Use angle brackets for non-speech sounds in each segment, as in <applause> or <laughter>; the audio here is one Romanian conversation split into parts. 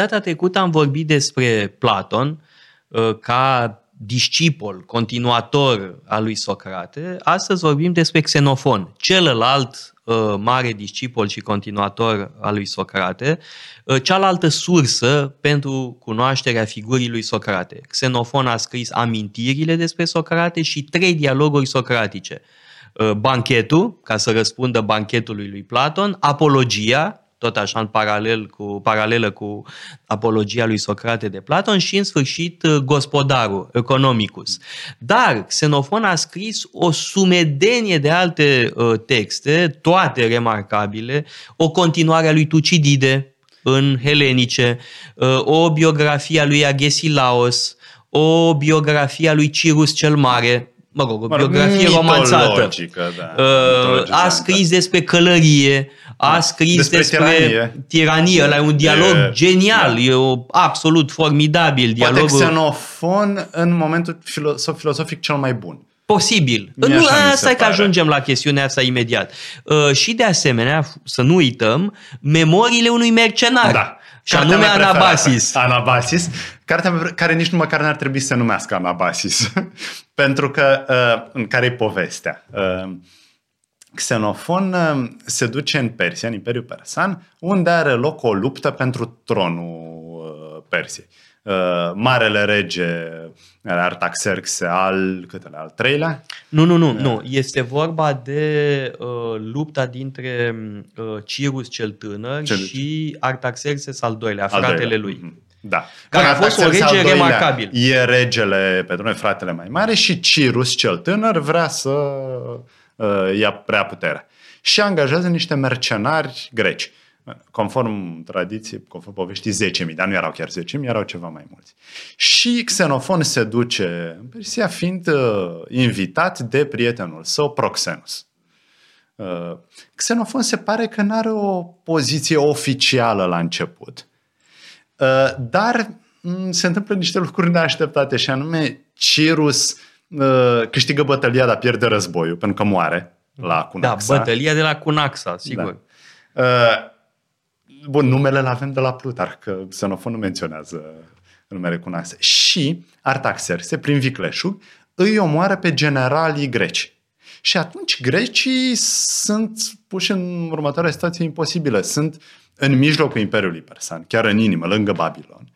Data trecută am vorbit despre Platon uh, ca discipol, continuator al lui Socrate. Astăzi vorbim despre Xenofon, celălalt uh, mare discipol și continuator al lui Socrate, uh, cealaltă sursă pentru cunoașterea figurii lui Socrate. Xenofon a scris amintirile despre Socrate și trei dialoguri socratice. Banchetul, ca să răspundă banchetului lui Platon, Apologia, tot așa în paralel cu, paralelă cu apologia lui Socrate de Platon și în sfârșit uh, gospodarul, economicus. Dar Xenofon a scris o sumedenie de alte uh, texte, toate remarcabile, o continuare a lui Tucidide în Helenice, uh, o biografie a lui Agesilaos, o biografie a lui Cirus cel Mare, mă rog, o mă rog, biografie romanțată. Da, uh, a scris despre călărie, a da. scris despre, despre tiranie. tiranie. Ăla e un dialog e, genial, da. e o, absolut formidabil. Dialogul... Poate xenofon în momentul filosofic cel mai bun. Posibil. Mie nu, asta e că ajungem la chestiunea asta imediat. Uh, și de asemenea, să nu uităm, memoriile unui mercenar. Da. Și Cartea anume Anabasis. Anabasis, cartea care nici nu măcar n-ar trebui să se numească Anabasis. <laughs> Pentru că, uh, în care e povestea? Uh, Xenofon uh, se duce în Persia, în Imperiul Persan, unde are loc o luptă pentru tronul Persiei. Marele rege Artaxerxe al câtele, al treilea? Nu, nu, nu, nu. Este vorba de uh, lupta dintre uh, Cirus cel tânăr cel și Artaxerxes al doilea, al fratele doilea. lui. Mm-hmm. Da. Care a fost o rege remarcabil. E regele pentru noi, fratele mai mare, și Cirus cel tânăr vrea să uh, ia prea putere. Și angajează niște mercenari greci. Conform tradiției, conform poveștii, 10.000, dar nu erau chiar 10.000, erau ceva mai mulți. Și Xenofon se duce în Persia fiind uh, invitat de prietenul său, Proxenus. Uh, Xenofon se pare că nu are o poziție oficială la început Uh, dar mm, se întâmplă niște lucruri neașteptate și anume Cirus uh, câștigă bătălia, dar pierde războiul pentru că moare la Cunaxa. Da, bătălia de la Cunaxa, sigur. Da. Uh, bun, numele îl avem de la Plutar, că Xenofon nu menționează numele Cunaxa. Și Artaxerxe, prin vicleșug, îi omoară pe generalii greci. Și atunci grecii sunt puși în următoarea situație imposibilă. Sunt în mijlocul Imperiului Persan, chiar în inimă, lângă Babilon.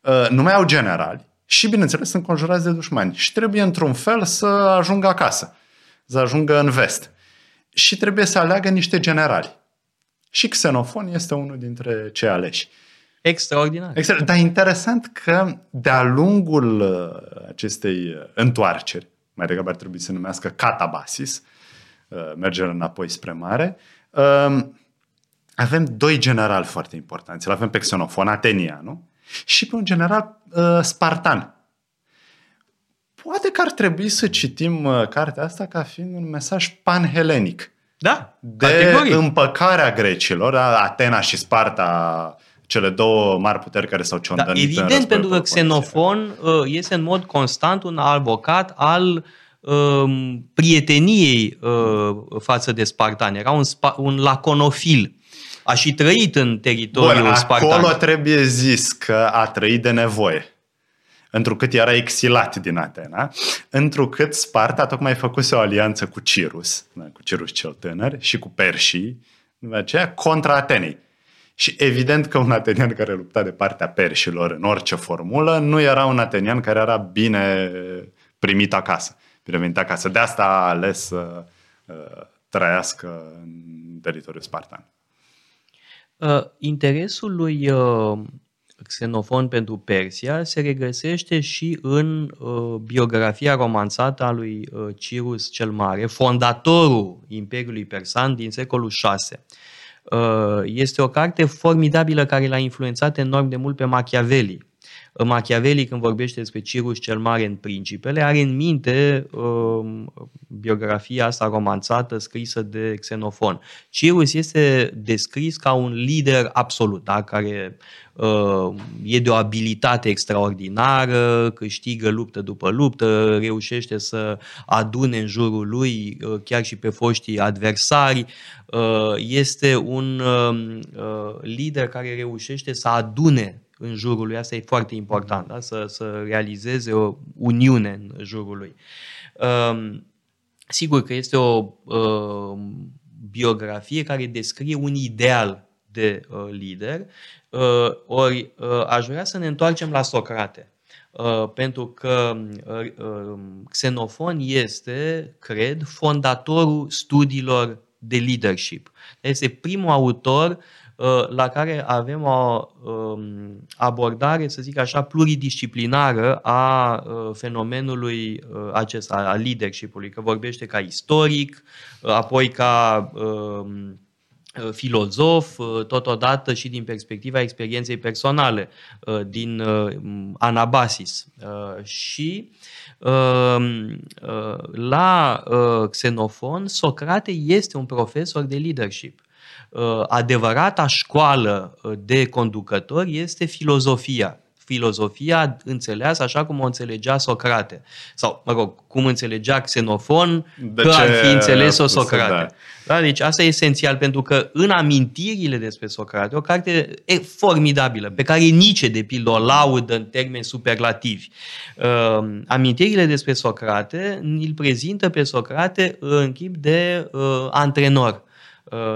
Uh, nu mai au generali și, bineînțeles, sunt conjurați de dușmani și trebuie într-un fel să ajungă acasă, să ajungă în vest. Și trebuie să aleagă niște generali. Și Xenofon este unul dintre cei aleși. Extraordinar. Extra... Dar interesant că de-a lungul uh, acestei uh, întoarceri, mai degrabă ar trebui să numească catabasis, mergerea înapoi spre mare, avem doi generali foarte importanți. Îl avem pe Xenofon, Atenianu, și pe un general uh, spartan. Poate că ar trebui să citim uh, cartea asta ca fiind un mesaj panhelenic. Da, de categoric. împăcarea grecilor, Atena și Sparta, cele două mari puteri care s-au ciondănit. Da, evident, pentru că Xenofon uh, este în mod constant un avocat al uh, prieteniei uh, față de spartani. Era un, un laconofil a și trăit în teritoriul Bun, spartan. acolo trebuie zis că a trăit de nevoie. Întrucât era exilat din Atena, întrucât Sparta tocmai făcuse o alianță cu Cirus, da, cu Cirus cel tânăr și cu Perșii, de aceea contra Atenei. Și evident că un atenian care lupta de partea perșilor în orice formulă nu era un atenian care era bine primit acasă, bine venit acasă. De asta a ales să uh, trăiască în teritoriul spartan. Uh, interesul lui uh, Xenofon pentru Persia se regăsește și în uh, biografia romanțată a lui Cirus cel Mare, fondatorul Imperiului Persan din secolul VI. Este o carte formidabilă care l-a influențat enorm de mult pe Machiavelli. Machiavelli, când vorbește despre Cirus cel Mare în Principele, are în minte uh, biografia asta romanțată scrisă de Xenofon. Cirus este descris ca un lider absolut, da? care uh, e de o abilitate extraordinară, câștigă luptă după luptă, reușește să adune în jurul lui uh, chiar și pe foștii adversari, uh, este un uh, uh lider care reușește să adune în jurul lui. Asta e foarte important, da? să, să realizeze o uniune în jurul lui. Um, sigur că este o uh, biografie care descrie un ideal de uh, lider, uh, ori uh, aș vrea să ne întoarcem la Socrate. Uh, pentru că uh, uh, Xenofon este, cred, fondatorul studiilor de leadership. Este primul autor la care avem o um, abordare, să zic așa, pluridisciplinară a fenomenului acesta, a leadership-ului, că vorbește ca istoric, apoi ca um, Uh, filozof, uh, totodată și din perspectiva experienței personale uh, din Anabasis. Și la Xenofon, Socrate este un profesor de leadership. Adevărata școală de conducători este filozofia filozofia înțeleasă așa cum o înțelegea Socrate. Sau, mă rog, cum înțelegea Xenofon, de că ar fi înțeles-o Socrate. Da. Da? Deci asta e esențial, pentru că în amintirile despre Socrate, o carte e formidabilă, pe care Nice, de pildă, o laudă în termeni superlativi. Uh, amintirile despre Socrate îl prezintă pe Socrate în chip de uh, antrenor Uh,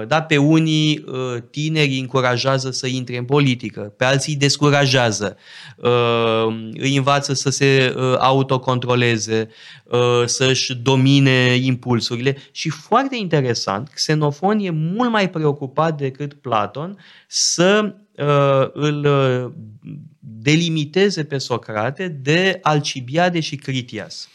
da, pe unii uh, tineri încurajează să intre în politică, pe alții îi descurajează, uh, îi învață să se autocontroleze, să-și domine impulsurile și foarte interesant, Xenofon e mult mai preocupat decât Platon să îl delimiteze pe Socrate de Alcibiade și Critias.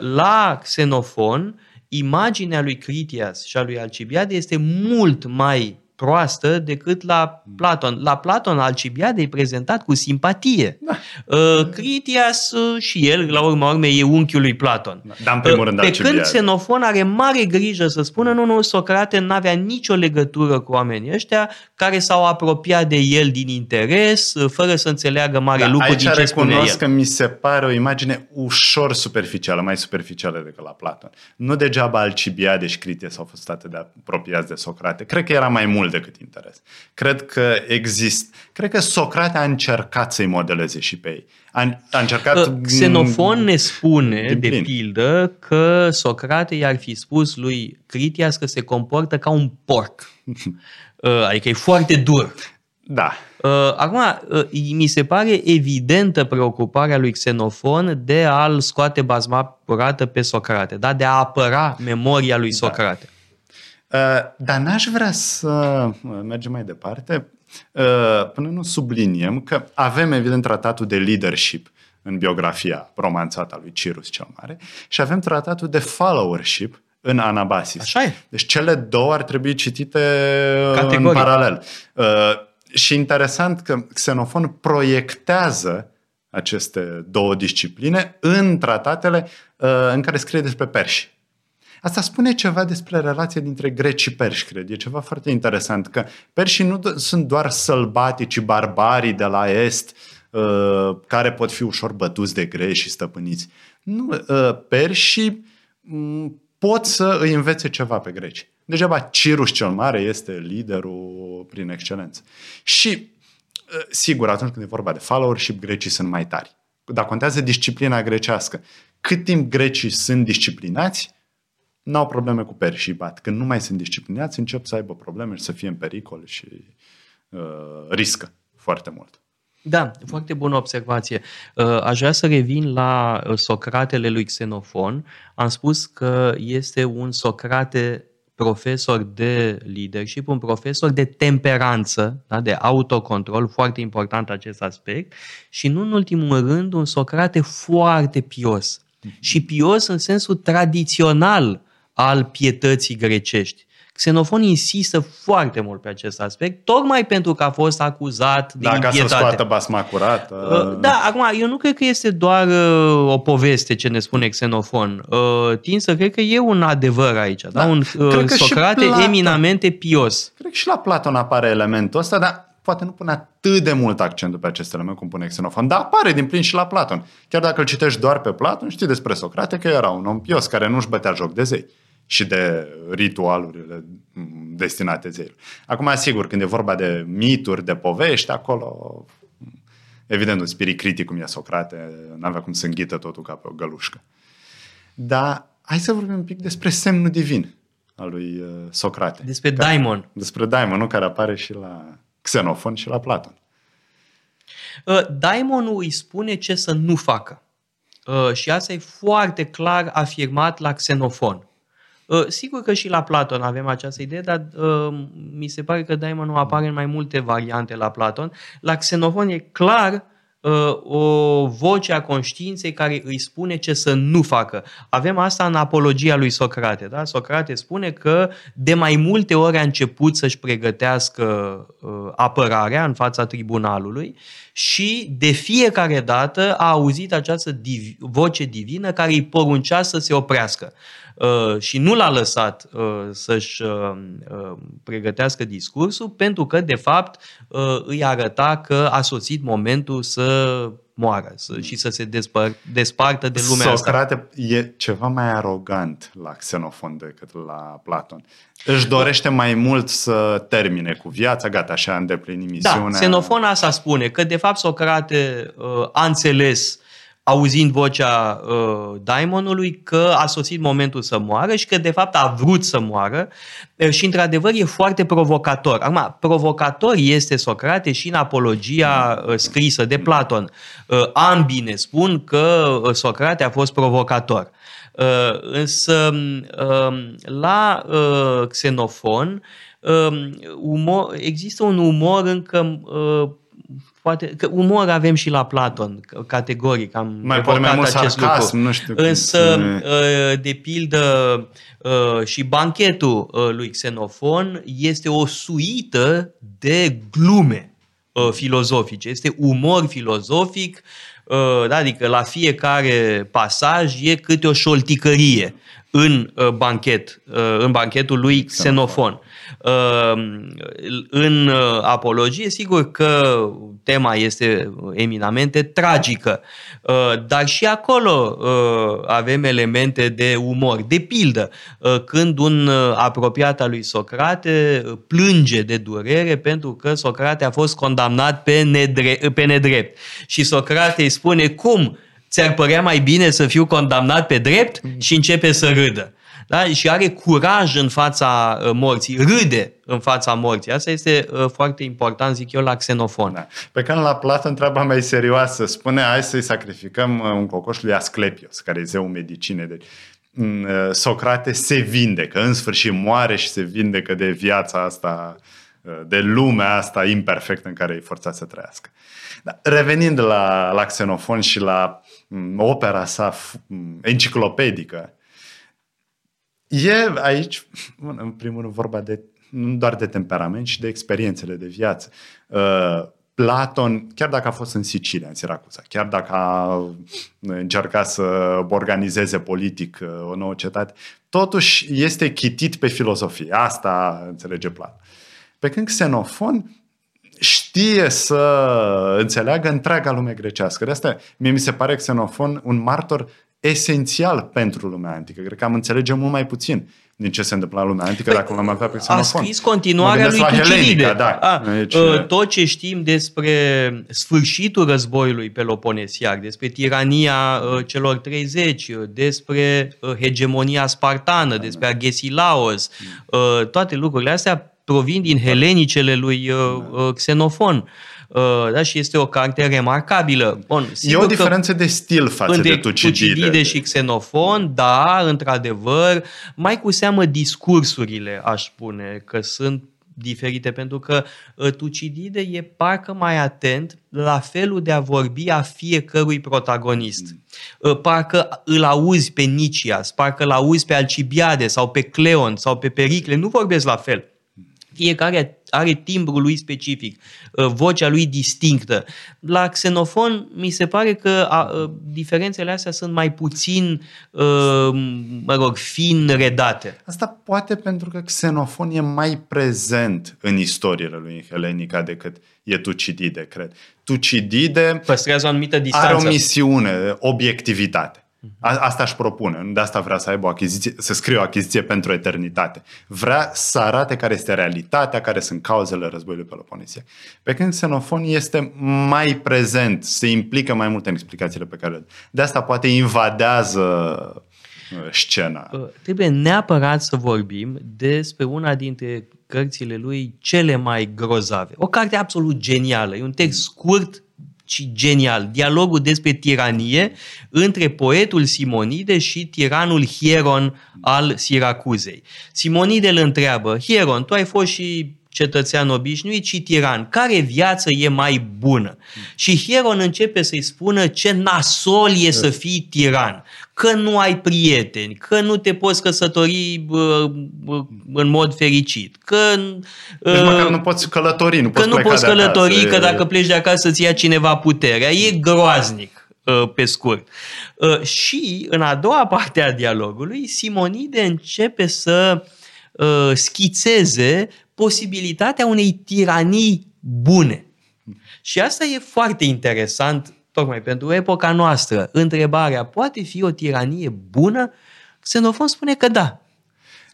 La Xenofon, imaginea lui Critias și a lui Alcibiade este mult mai proastă decât la Platon. La Platon, Alcibiade e prezentat cu simpatie. Da. Uh, Critias uh, și el, la urma urmei, e unchiul lui Platon. Da, dar în primul rând Pe Alcibiade. când Xenofon are mare grijă să spună, nu, nu, Socrate n-avea nicio legătură cu oamenii ăștia care s-au apropiat de el din interes, uh, fără să înțeleagă mare da, lucru din ce spune el. că mi se pare o imagine ușor superficială, mai superficială decât la Platon. Nu degeaba Alcibiade și Critias au fost atât de apropiați de Socrate. Cred că era mai mult decât interes. Cred că există. Cred că Socrate a încercat să-i modeleze și pe ei. A, a încercat... Uh, Xenofon ne spune, de pildă, că Socrate i-ar fi spus lui Critias că se comportă ca un porc. <laughs> Uh, adică e foarte dur. Da. Uh, acum, mi se pare evidentă preocuparea lui Xenofon de a-l scoate bazma curată pe Socrate, da? de a apăra memoria lui da. Socrate. Da. Uh, dar n-aș vrea să uh, mergem mai departe uh, până nu subliniem că avem evident tratatul de leadership în biografia romanțată a lui Cirus cel Mare și avem tratatul de followership în Anabasis. Așa e. Deci cele două ar trebui citite Categoric. în paralel. Și interesant că Xenofon proiectează aceste două discipline în tratatele în care scrie despre perși. Asta spune ceva despre relația dintre greci și perși, cred. E ceva foarte interesant, că perșii nu sunt doar sălbatici, barbarii de la est, uh, care pot fi ușor bătuți de greci și stăpâniți. Nu, uh, perșii mm, pot să îi învețe ceva pe greci. Degeaba Cirus cel Mare este liderul prin excelență. Și, uh, sigur, atunci când e vorba de followership, grecii sunt mai tari. Dar contează disciplina grecească. Cât timp grecii sunt disciplinați, n-au probleme cu perși bat. Când nu mai sunt disciplinați, încep să aibă probleme și să fie în pericol și uh, riscă foarte mult. Da, foarte bună observație. Uh, aș vrea să revin la uh, Socratele lui Xenofon. Am spus că este un Socrate profesor de leadership, un profesor de temperanță, da, de autocontrol, foarte important acest aspect, și nu în ultimul rând un Socrate foarte pios. Și pios în sensul tradițional al pietății grecești. Xenofon insistă foarte mult pe acest aspect, tocmai pentru că a fost acuzat de da, impietate. ca să scoată basma curată. Uh, da, acum, eu nu cred că este doar uh, o poveste ce ne spune Xenofon. Uh, tin să cred că e un adevăr aici, da? da? Un Socrate eminamente pios. Cred că și la Platon apare elementul ăsta, dar poate nu pune atât de mult accentul pe acest element cum pune Xenofon, dar apare din plin și la Platon. Chiar dacă îl citești doar pe Platon, știi despre Socrate că era un om pios care nu-și bătea joc de zei și de ritualurile destinate zeilor. Acum, sigur, când e vorba de mituri, de povești, acolo Evident, un spirit critic cum e Socrate, n-avea cum să înghită totul ca pe o gălușcă. Dar hai să vorbim un pic despre semnul divin al lui uh, Socrate. Despre care, daimon. Despre daimonul care apare și la Xenofon și la Platon. Uh, daimonul îi spune ce să nu facă. Uh, și asta e foarte clar afirmat la Xenofon. Sigur că și la Platon avem această idee, dar mi se pare că daimonul apare în mai multe variante la Platon. La Xenofon e clar Uh, o voce a conștiinței care îi spune ce să nu facă. Avem asta în apologia lui Socrate. Da? Socrate spune că de mai multe ori a început să-și pregătească uh, apărarea în fața tribunalului și de fiecare dată a auzit această div- voce divină care îi poruncea să se oprească. Uh, și nu l-a lăsat uh, să-și uh, pregătească discursul pentru că, de fapt, îi arăta că a sosit momentul să moară să, și să se despăr, despartă de lumea Socrate asta. e ceva mai arogant la Xenofon decât la Platon. Își dorește mai mult să termine cu viața, gata, așa a îndeplinit da, misiunea. Da, Xenofon asta spune, că de fapt Socrate uh, a înțeles auzind vocea uh, daimonului că a sosit momentul să moară și că de fapt a vrut să moară uh, și într-adevăr e foarte provocator. Acum, provocator este Socrate și în apologia uh, scrisă de Platon. Uh, ambii ne spun că uh, Socrate a fost provocator. Uh, însă uh, la uh, Xenofon uh, umor, există un umor încă uh, Poate că umor avem și la Platon, categoric, am mai poate mai mult acest sarcasm, lucru. Nu știu Însă, ă, de pildă, ă, și banchetul ă, lui Xenofon este o suită de glume filozofice. Este umor filozofic, adică la fiecare pasaj e câte o șolticărie în banchet, în banchetul lui Xenofon. Ehm, în uh, apologie, sigur că tema este eminamente tragică, uh, dar și acolo uh, avem elemente de umor. De pildă, când un apropiat al lui Socrate plânge de durere pentru că Socrate a fost condamnat pe, nedre- pe nedrept. Și Socrate îi spune, cum? Ți-ar părea mai bine să fiu condamnat pe drept? Și începe să râdă da? și are curaj în fața uh, morții, râde în fața morții. Asta este uh, foarte important, zic eu, la Xenofon. Da. Pe când la Platon întreaba mai serioasă, spune hai să-i sacrificăm uh, un cocoș lui Asclepios, care e zeul medicine. Deci, mm, Socrate se vindecă, în sfârșit moare și se vindecă de viața asta, de lumea asta imperfectă în care e forțat să trăiască. Da. Revenind la, la Xenofon și la mm, opera sa mm, enciclopedică, E aici, în primul rând, vorba de nu doar de temperament, ci de experiențele de viață. Uh, Platon, chiar dacă a fost în Sicilia, în Siracusa, chiar dacă a încercat să organizeze politic uh, o nouă cetate, totuși este chitit pe filozofie. Asta înțelege Platon. Pe când Xenofon știe să înțeleagă întreaga lume grecească. De asta mie mi se pare Xenofon un martor esențial pentru lumea antică. Cred că am înțelege mult mai puțin din ce se întâmplă în lumea antică păi, dacă l-am avea pe Xenofon. A scris continuarea lui Tucidide. Da. A, deci, uh, tot ce știm despre sfârșitul războiului peloponesiac, despre tirania uh, celor 30, uh, despre hegemonia spartană, despre Agesilaos, toate lucrurile astea provin din helenicele lui Xenofon. Uh, da, și este o carte remarcabilă. Bun, e o diferență de stil față de Tucidide. Tucidide și Xenofon, da, într-adevăr, mai cu seamă discursurile, aș spune, că sunt diferite, pentru că uh, Tucidide e parcă mai atent la felul de a vorbi a fiecărui protagonist. Mm. Uh, parcă îl auzi pe Nicias, parcă îl auzi pe Alcibiade sau pe Cleon sau pe Pericle, nu vorbesc la fel. Fiecare are timbrul lui specific, uh, vocea lui distinctă. La Xenofon mi se pare că uh, diferențele astea sunt mai puțin, uh, mă rog, fin redate. Asta poate pentru că Xenofon e mai prezent în istoriile lui Helenica decât e Tucidide, cred. Tucidide păstrează o anumită distanță. Are o misiune, obiectivitate. A, asta își propune. De asta vrea să aibă o achiziție, să scrie o achiziție pentru eternitate. Vrea să arate care este realitatea, care sunt cauzele războiului Peloponesiei. Pe când Xenofon este mai prezent, se implică mai mult în explicațiile pe care le De asta poate invadează uh, scena. Uh, trebuie neapărat să vorbim despre una dintre cărțile lui cele mai grozave. O carte absolut genială. E un text scurt, și genial. Dialogul despre tiranie între poetul Simonide și tiranul Hieron al Siracuzei. Simonide îl întreabă, Hieron, tu ai fost și cetățean obișnuit și tiran. Care viață e mai bună? Și Hieron începe să-i spună ce nasol e să fii tiran, că nu ai prieteni, că nu te poți căsători în mod fericit, că... Deci uh, măcar nu poți călători, nu că poți nu poți călători, acasă. că dacă pleci de acasă îți ia cineva puterea. E groaznic uh, pe scurt. Uh, și în a doua parte a dialogului, Simonide începe să schițeze posibilitatea unei tiranii bune. Și asta e foarte interesant, tocmai pentru epoca noastră. Întrebarea, poate fi o tiranie bună? Xenofon spune că da.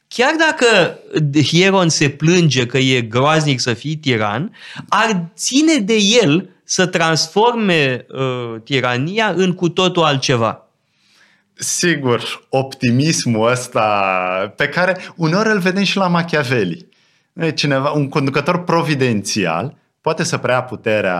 Chiar dacă Hieron se plânge că e groaznic să fii tiran, ar ține de el să transforme uh, tirania în cu totul altceva. Sigur, optimismul ăsta pe care uneori îl vedem și la Machiavelli cineva, un conducător providențial poate să preia puterea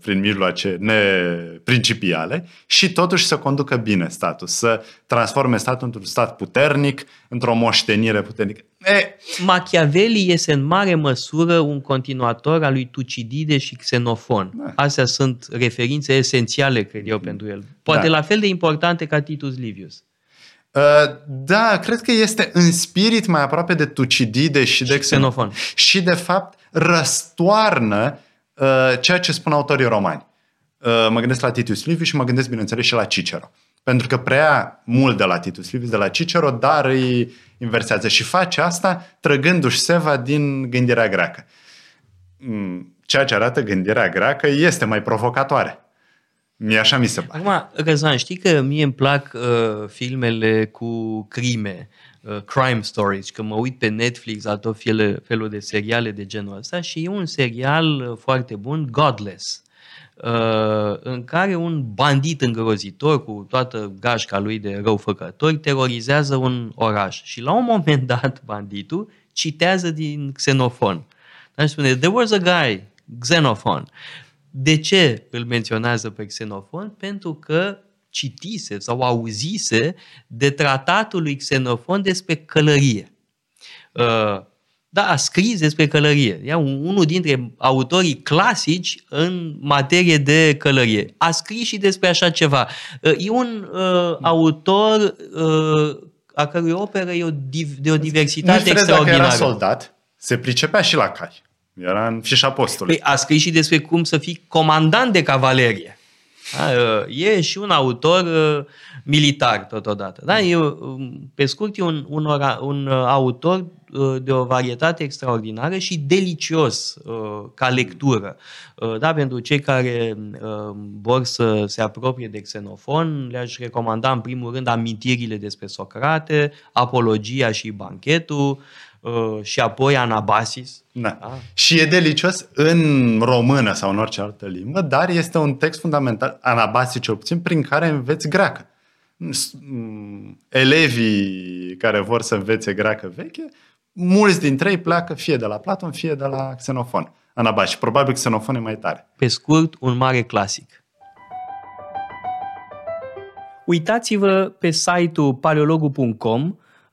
prin mijloace neprincipiale și totuși să conducă bine statul, să transforme statul într-un stat puternic, într-o moștenire puternică. E... Machiavelli este în mare măsură un continuator al lui Tucidide și Xenofon. Da. Astea sunt referințe esențiale, cred eu, pentru el. Poate da. la fel de importante ca Titus Livius. Uh, da, cred că este în spirit mai aproape de Tucidide și, și de Xenofon. Și, de fapt, răstoarnă uh, ceea ce spun autorii romani. Uh, mă gândesc la Titus Livius și mă gândesc, bineînțeles, și la Cicero. Pentru că prea mult de la Titus Livius, de la Cicero, dar îi inversează și face asta trăgându-și seva din gândirea greacă. Mm, ceea ce arată gândirea greacă este mai provocatoare. Mie așa mi se pare. Acum, Răzvan, știi că mie îmi plac uh, filmele cu crime, uh, crime stories, că mă uit pe Netflix la tot fel, felul de seriale de genul ăsta și e un serial uh, foarte bun, Godless, uh, în care un bandit îngrozitor cu toată gașca lui de răufăcători terorizează un oraș. Și la un moment <laughs> dat banditul citează din Xenofon. Dar spune, there was a guy, Xenophon, de ce îl menționează pe Xenofon? Pentru că citise sau auzise de tratatul lui Xenofon despre călărie. Uh, da, a scris despre călărie. Ia, unul dintre autorii clasici în materie de călărie. A scris și despre așa ceva. Uh, e un uh, autor uh, a cărui operă e o, de o diversitate extraordinară. Dacă era soldat, se pricepea și la cai. Era în fișa postului. Păi a scris și despre cum să fii comandant de cavalerie. Da? E și un autor uh, militar totodată. Da? E, um, pe scurt, e un, un, un uh, autor uh, de o varietate extraordinară și delicios ca lectură. Da, pentru cei care vor să se apropie de Xenofon, le-aș recomanda în primul rând amintirile despre Socrate, Apologia și Banchetul, Uh, și apoi Anabasis. Da. Ah. Și e delicios în română sau în orice altă limbă, dar este un text fundamental, Anabasis cel puțin, prin care înveți greacă. Mm, elevii care vor să învețe greacă veche, mulți dintre ei pleacă fie de la Platon, fie de la Xenofon. Anabasis. Probabil Xenofon e mai tare. Pe scurt, un mare clasic. Uitați-vă pe site-ul paleologu.com